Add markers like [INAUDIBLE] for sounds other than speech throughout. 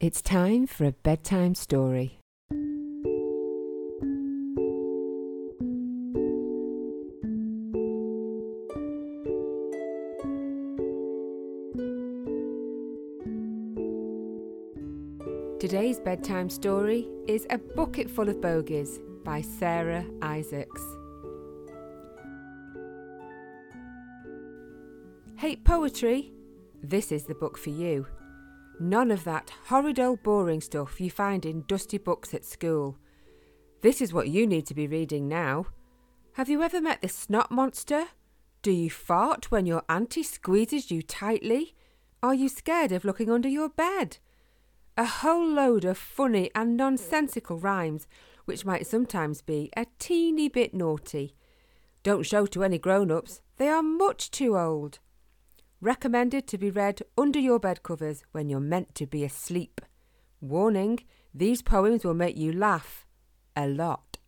It's time for a bedtime story. Today's bedtime story is A Bucket Full of Bogies by Sarah Isaacs. Hate poetry? This is the book for you. None of that horrid old boring stuff you find in dusty books at school. This is what you need to be reading now. Have you ever met the snot monster? Do you fart when your auntie squeezes you tightly? Are you scared of looking under your bed? A whole load of funny and nonsensical rhymes, which might sometimes be a teeny bit naughty. Don't show to any grown ups, they are much too old. Recommended to be read under your bed covers when you're meant to be asleep. Warning these poems will make you laugh a lot.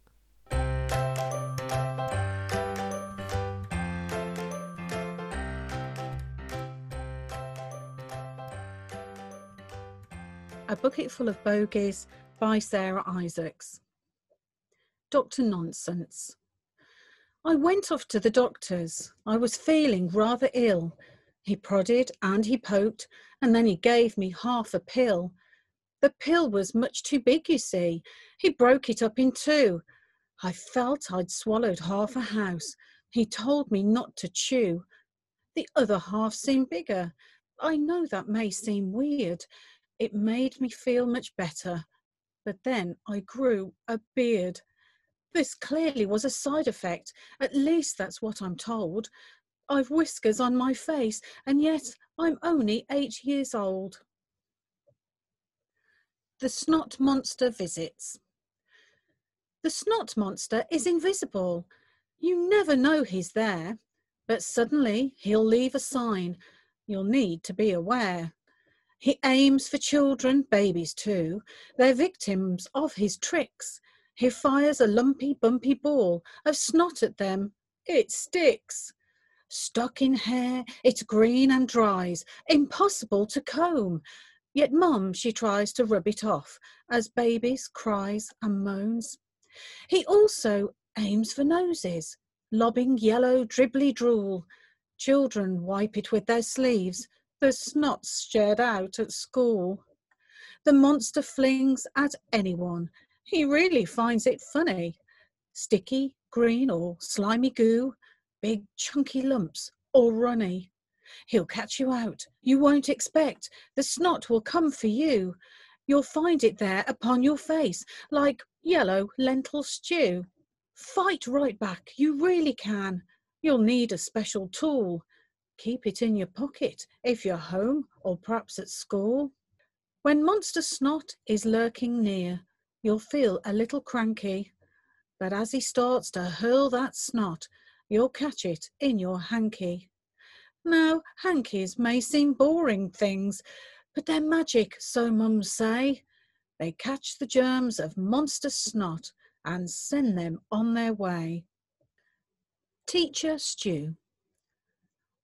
A Bucket Full of Bogies by Sarah Isaacs. Dr. Nonsense. I went off to the doctor's. I was feeling rather ill. He prodded and he poked, and then he gave me half a pill. The pill was much too big, you see. He broke it up in two. I felt I'd swallowed half a house. He told me not to chew. The other half seemed bigger. I know that may seem weird. It made me feel much better. But then I grew a beard. This clearly was a side effect. At least that's what I'm told. I've whiskers on my face, and yet mm. I'm only eight years old. The snot monster visits. The snot monster is invisible. You never know he's there, but suddenly he'll leave a sign. You'll need to be aware. He aims for children, babies too. They're victims of his tricks. He fires a lumpy, bumpy ball of snot at them. It sticks. Stuck in hair, it's green and dries, impossible to comb. Yet mum, she tries to rub it off as babies cries and moans. He also aims for noses, lobbing yellow dribbly drool. Children wipe it with their sleeves the snot's shared out at school. The monster flings at anyone. He really finds it funny. Sticky, green, or slimy goo, big chunky lumps, or runny. He'll catch you out. You won't expect. The snot will come for you. You'll find it there upon your face, like yellow lentil stew. Fight right back. You really can. You'll need a special tool. Keep it in your pocket if you're home or perhaps at school. When monster snot is lurking near, you'll feel a little cranky. But as he starts to hurl that snot, you'll catch it in your hanky. Now, hankies may seem boring things, but they're magic, so mums say. They catch the germs of monster snot and send them on their way. Teacher Stew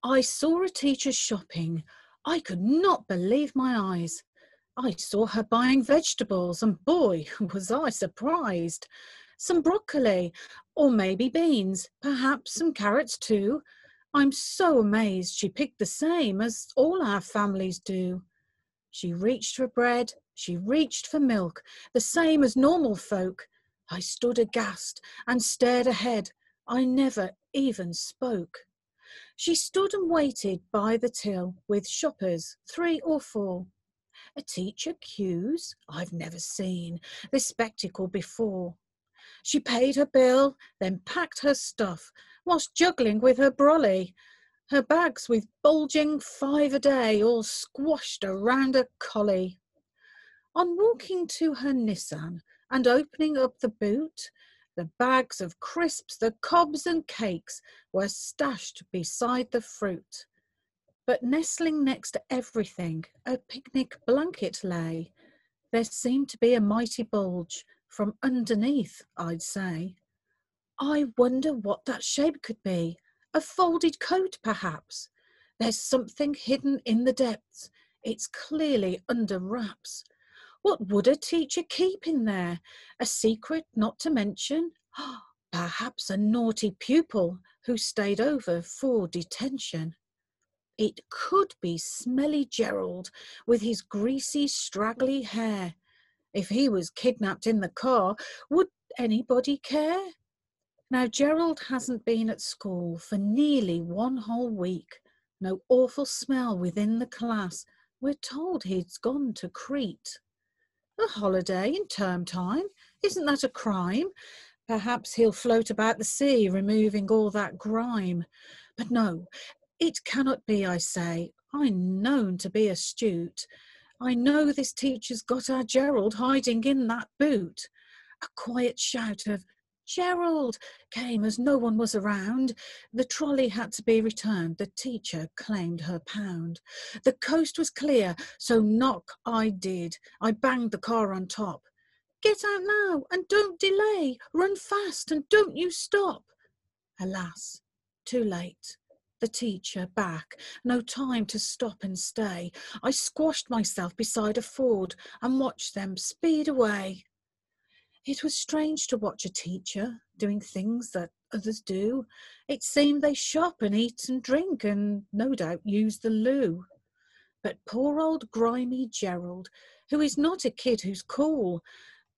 I saw a teacher shopping. I could not believe my eyes. I saw her buying vegetables, and boy, [LAUGHS] was I surprised. Some broccoli, or maybe beans, perhaps some carrots too. I'm so amazed she picked the same as all our families do. She reached for bread, she reached for milk, the same as normal folk. I stood aghast and stared ahead. I never even spoke. She stood and waited by the till with shoppers, three or four. A teacher queues? I've never seen this spectacle before. She paid her bill, then packed her stuff, whilst juggling with her brolly. Her bags with bulging five a day all squashed around a collie. On walking to her Nissan and opening up the boot, the bags of crisps, the cobs and cakes were stashed beside the fruit. But nestling next to everything, a picnic blanket lay. There seemed to be a mighty bulge from underneath, I'd say. I wonder what that shape could be. A folded coat, perhaps. There's something hidden in the depths. It's clearly under wraps. What would a teacher keep in there? A secret not to mention? [GASPS] Perhaps a naughty pupil who stayed over for detention. It could be smelly Gerald with his greasy, straggly hair. If he was kidnapped in the car, would anybody care? Now, Gerald hasn't been at school for nearly one whole week. No awful smell within the class. We're told he's gone to Crete. A holiday in term time? Isn't that a crime? Perhaps he'll float about the sea, removing all that grime. But no, it cannot be, I say. I'm known to be astute. I know this teacher's got our Gerald hiding in that boot. A quiet shout of Gerald came as no one was around. The trolley had to be returned. The teacher claimed her pound. The coast was clear, so knock I did. I banged the car on top. Get out now and don't delay. Run fast and don't you stop. Alas, too late. The teacher back, no time to stop and stay. I squashed myself beside a Ford and watched them speed away. It was strange to watch a teacher doing things that others do. It seemed they shop and eat and drink and no doubt use the loo. But poor old grimy Gerald, who is not a kid who's cool,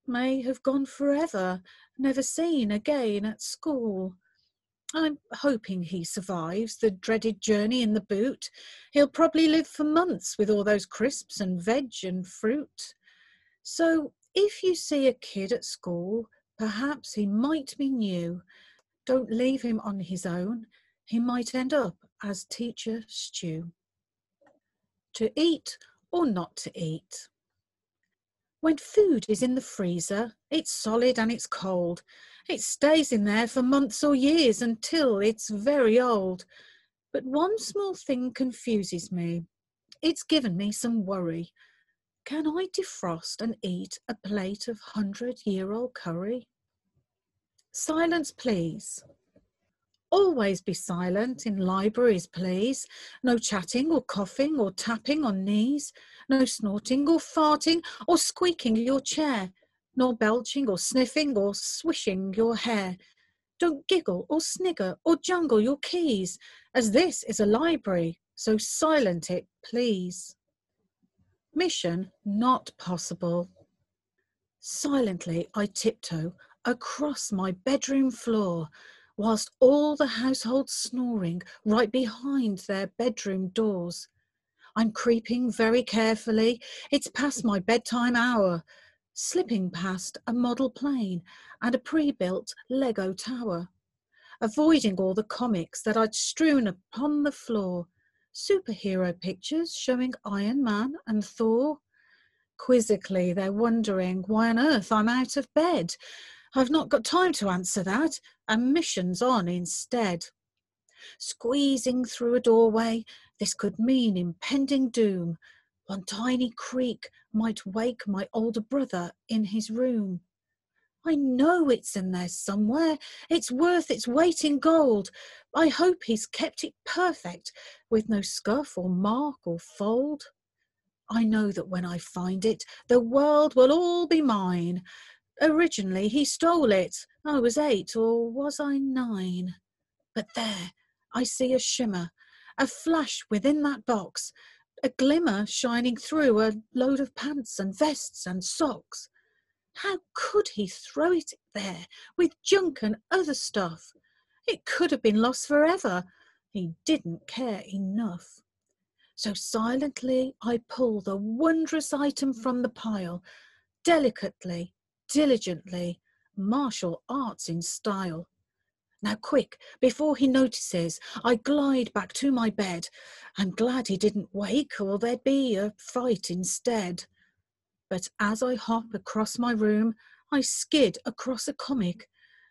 may have gone forever, never seen again at school. I'm hoping he survives the dreaded journey in the boot. He'll probably live for months with all those crisps and veg and fruit. So if you see a kid at school, perhaps he might be new. Don't leave him on his own. He might end up as teacher stew. To eat or not to eat. When food is in the freezer, it's solid and it's cold. It stays in there for months or years until it's very old. But one small thing confuses me. It's given me some worry. Can I defrost and eat a plate of hundred year old curry? Silence, please. Always be silent in libraries, please. No chatting or coughing or tapping on knees. No snorting or farting or squeaking your chair. Nor belching or sniffing or swishing your hair. Don't giggle or snigger or jungle your keys, as this is a library, so silent it, please. Mission not possible. Silently I tiptoe across my bedroom floor, whilst all the household snoring right behind their bedroom doors. I'm creeping very carefully, it's past my bedtime hour, slipping past a model plane and a pre-built Lego tower, avoiding all the comics that I'd strewn upon the floor, superhero pictures showing Iron Man and Thor. Quizzically, they're wondering why on earth I'm out of bed. I've not got time to answer that, and mission's on instead. Squeezing through a doorway, this could mean impending doom. One tiny creak might wake my older brother in his room. I know it's in there somewhere. It's worth its weight in gold. I hope he's kept it perfect, with no scuff or mark or fold. I know that when I find it, the world will all be mine. Originally, he stole it. I was eight, or was I nine? But there, I see a shimmer, a flash within that box, a glimmer shining through a load of pants and vests and socks. How could he throw it there with junk and other stuff? It could have been lost forever. He didn't care enough. So silently I pull the wondrous item from the pile, delicately, diligently, martial arts in style. Now, quick, before he notices, I glide back to my bed. I'm glad he didn't wake, or there'd be a fight instead. But as I hop across my room, I skid across a comic.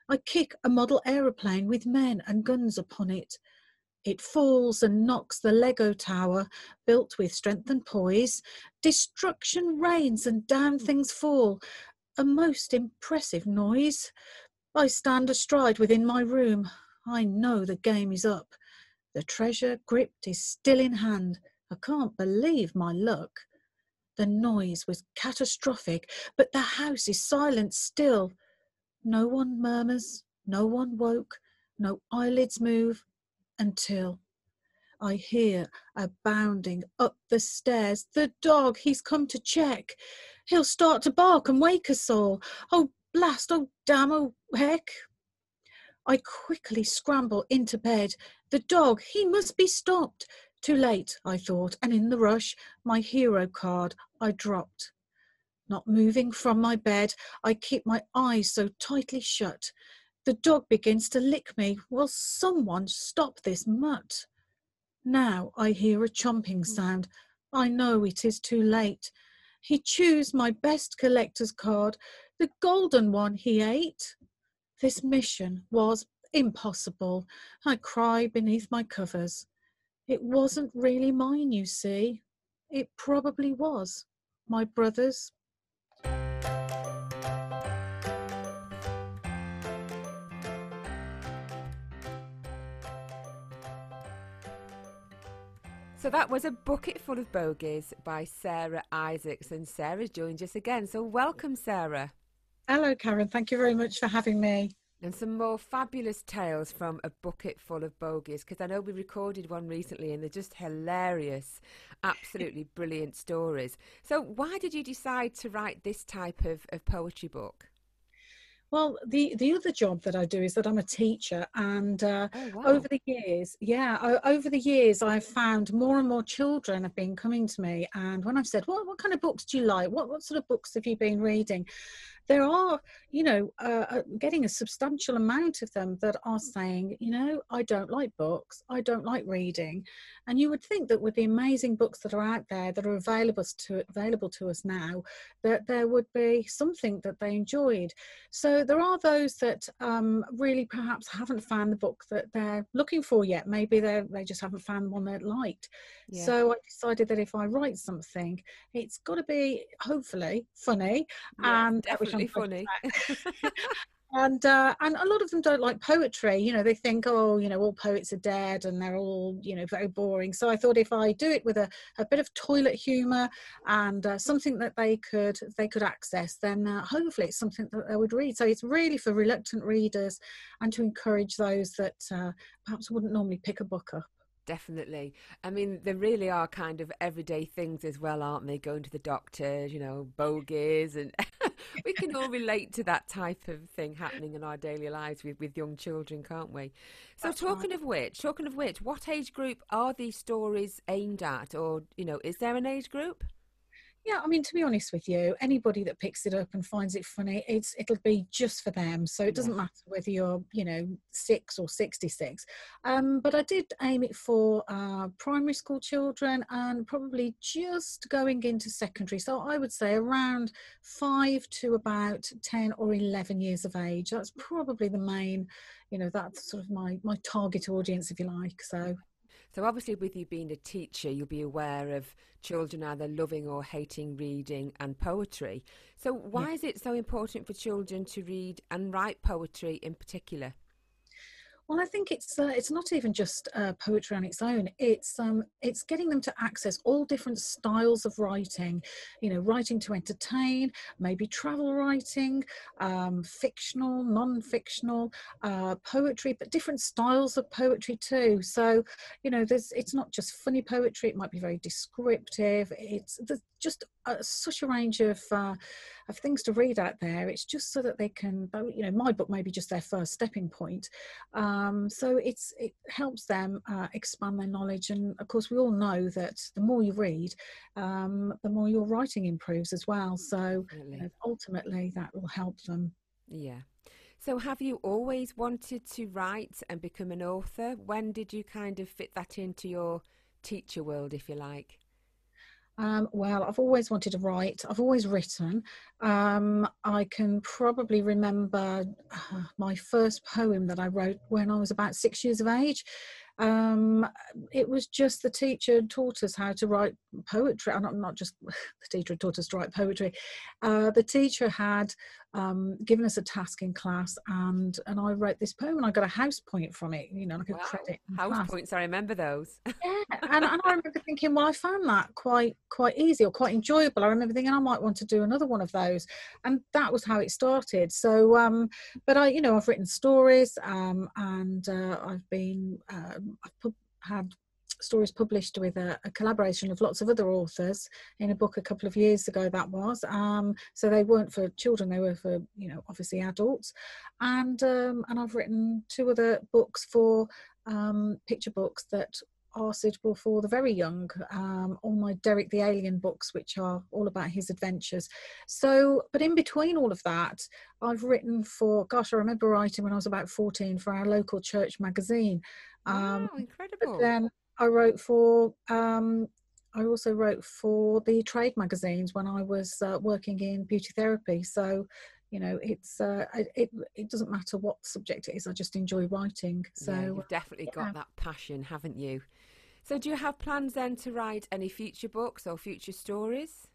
I kick a model aeroplane with men and guns upon it. It falls and knocks the Lego tower, built with strength and poise. Destruction reigns and down things fall. A most impressive noise. I stand astride within my room. I know the game is up. The treasure gripped is still in hand. I can't believe my luck. The noise was catastrophic, but the house is silent still. No one murmurs, no one woke, no eyelids move until I hear a bounding up the stairs. The dog, he's come to check. He'll start to bark and wake us all. Oh, blast, oh, damn, oh, heck. I quickly scramble into bed. The dog, he must be stopped. Too late, I thought, and in the rush, my hero card I dropped. Not moving from my bed, I keep my eyes so tightly shut. The dog begins to lick me. Will someone stop this mutt? Now I hear a chomping mm. sound. I know it is too late. He chews my best collector's card, the golden one he ate. This mission was impossible. I cry beneath my covers. It wasn't really mine, you see. It probably was my brother's. So that was a bucket full of bogies by Sarah Isaacs, and Sarah's joined us again. So welcome, Sarah. Hello, Karen. Thank you very much for having me and some more fabulous tales from a bucket full of bogies because I know we recorded one recently and they're just hilarious, absolutely brilliant stories. So, why did you decide to write this type of, of poetry book? Well, the the other job that I do is that I'm a teacher, and uh, oh, wow. over the years, yeah, over the years, I've found more and more children have been coming to me, and when I've said, "What what kind of books do you like? What what sort of books have you been reading?" There are, you know, uh, uh, getting a substantial amount of them that are saying, you know, I don't like books, I don't like reading, and you would think that with the amazing books that are out there that are available to available to us now, that there would be something that they enjoyed. So there are those that um, really perhaps haven't found the book that they're looking for yet. Maybe they they just haven't found one they liked. Yeah. So I decided that if I write something, it's got to be hopefully funny yeah, and definitely funny. [LAUGHS] and uh, and a lot of them don't like poetry. You know, they think, oh, you know, all poets are dead and they're all, you know, very boring. So I thought if I do it with a, a bit of toilet humour and uh, something that they could they could access, then uh, hopefully it's something that they would read. So it's really for reluctant readers and to encourage those that uh, perhaps wouldn't normally pick a book up definitely. I mean, there really are kind of everyday things as well, aren't they? Going to the doctor, you know, bogies, and [LAUGHS] [LAUGHS] we can all relate to that type of thing happening in our daily lives with, with young children, can't we? So, That's talking right. of which, talking of which, what age group are these stories aimed at, or you know, is there an age group? Yeah i mean to be honest with you anybody that picks it up and finds it funny it's it'll be just for them. So it doesn't yeah. matter whether you're you know six or 66 um, but i did aim it for uh, primary school children and probably just going into secondary. So i would say around five to about 10 or 11 years of age. That's probably the main you know that's sort of my my target audience if you like so so, obviously, with you being a teacher, you'll be aware of children either loving or hating reading and poetry. So, why yeah. is it so important for children to read and write poetry in particular? Well, I think it's uh, it's not even just uh, poetry on its own. It's um, it's getting them to access all different styles of writing. You know, writing to entertain, maybe travel writing, um, fictional, non-fictional, uh, poetry, but different styles of poetry too. So, you know, there's it's not just funny poetry. It might be very descriptive. It's there's just uh, such a range of uh, of things to read out there. It's just so that they can, you know, my book may be just their first stepping point. Um, so it's it helps them uh, expand their knowledge, and of course we all know that the more you read, um, the more your writing improves as well. So you know, ultimately, that will help them. Yeah. So, have you always wanted to write and become an author? When did you kind of fit that into your teacher world, if you like? Um, well, I've always wanted to write. I've always written. Um, I can probably remember uh, my first poem that I wrote when I was about six years of age. Um, it was just the teacher taught us how to write poetry. Not, not just [LAUGHS] the teacher taught us to write poetry. Uh, the teacher had um, given us a task in class, and and I wrote this poem, and I got a house point from it. You know, like a wow. credit. House class. points, I remember those. [LAUGHS] yeah, and, and I remember thinking, well, I found that quite quite easy or quite enjoyable. I remember thinking I might want to do another one of those, and that was how it started. So, um, but I, you know, I've written stories, um, and uh, I've been um, I've put, had stories published with a, a, collaboration of lots of other authors in a book a couple of years ago that was um, so they weren't for children they were for you know obviously adults and um, and i've written two other books for um, picture books that are suitable for the very young. Um, all my Derek the Alien books, which are all about his adventures. So, but in between all of that, I've written for, gosh, I remember writing when I was about 14 for our local church magazine. Um, wow, incredible. But then I wrote for um, I also wrote for the trade magazines when I was uh, working in beauty therapy. So, you know, it's uh, it it doesn't matter what subject it is. I just enjoy writing. So yeah, you've definitely got that passion, haven't you? So, do you have plans then to write any future books or future stories?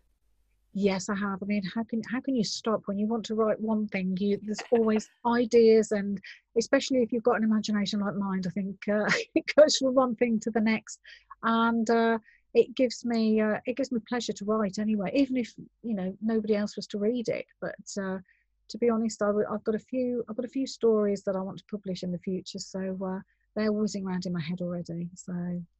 Yes, I have. I mean, how can how can you stop when you want to write one thing? You there's always ideas, and especially if you've got an imagination like mine, I think uh, [LAUGHS] it goes from one thing to the next, and uh, it gives me uh, it gives me pleasure to write anyway, even if you know nobody else was to read it. But uh, to be honest, I, have got a few I've got a few stories that I want to publish in the future, so uh, they're whizzing around in my head already. So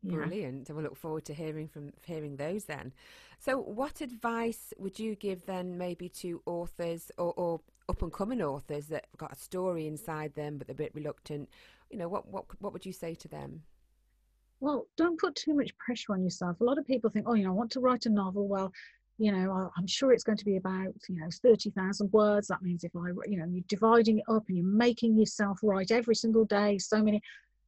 yeah. brilliant! We'll look forward to hearing from hearing those then. So, what advice would you give then, maybe to authors or, or up and coming authors that have got a story inside them but they're a bit reluctant? You know, what what what would you say to them? Well, don't put too much pressure on yourself. A lot of people think, oh, you know, I want to write a novel. Well, you know, I'm sure it's going to be about, you know, 30,000 words. That means if I, you know, you're dividing it up and you're making yourself write every single day, so many,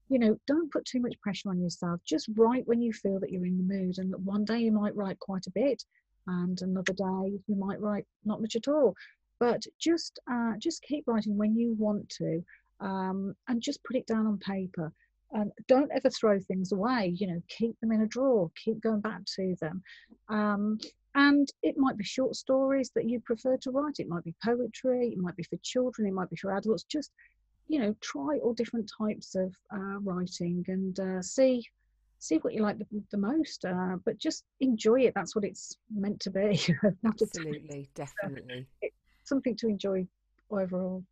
you know, don't put too much pressure on yourself. Just write when you feel that you're in the mood. And one day you might write quite a bit, and another day you might write not much at all. But just uh, just keep writing when you want to, um, and just put it down on paper. And don't ever throw things away. You know, keep them in a drawer. Keep going back to them. Um, and it might be short stories that you prefer to write. It might be poetry. It might be for children. It might be for adults. Just you know try all different types of uh, writing and uh, see see what you like the, the most uh, but just enjoy it that's what it's meant to be [LAUGHS] absolutely definitely [LAUGHS] so something to enjoy overall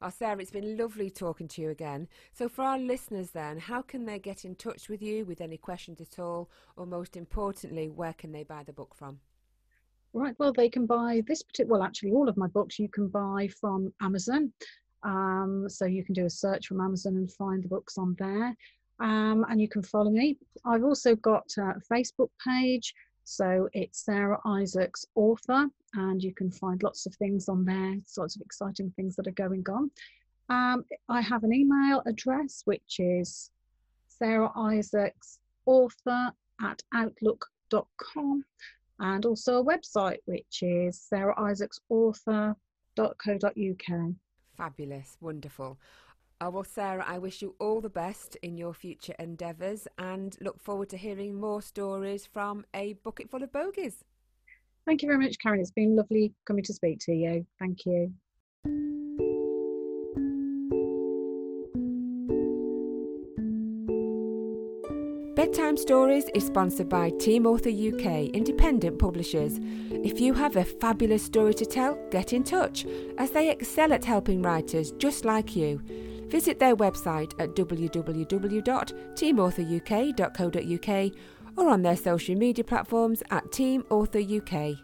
Oh, Sarah, it's been lovely talking to you again. So, for our listeners, then, how can they get in touch with you with any questions at all? Or, most importantly, where can they buy the book from? Right, well, they can buy this particular, well, actually, all of my books you can buy from Amazon. Um, so you can do a search from Amazon and find the books on there. Um, and you can follow me. I've also got a Facebook page. So it's Sarah Isaacs Author, and you can find lots of things on there, lots of exciting things that are going on. Um, I have an email address, which is Sarah Isaacs Author at outlook.com, and also a website, which is sarahisaacsauthor.co.uk. Fabulous, wonderful. Oh, well, Sarah, I wish you all the best in your future endeavours and look forward to hearing more stories from A Bucket Full of Bogies. Thank you very much, Karen. It's been lovely coming to speak to you. Thank you. Bedtime Stories is sponsored by Team Author UK, independent publishers. If you have a fabulous story to tell, get in touch, as they excel at helping writers just like you. Visit their website at www.teamauthoruk.co.uk or on their social media platforms at Team Author UK.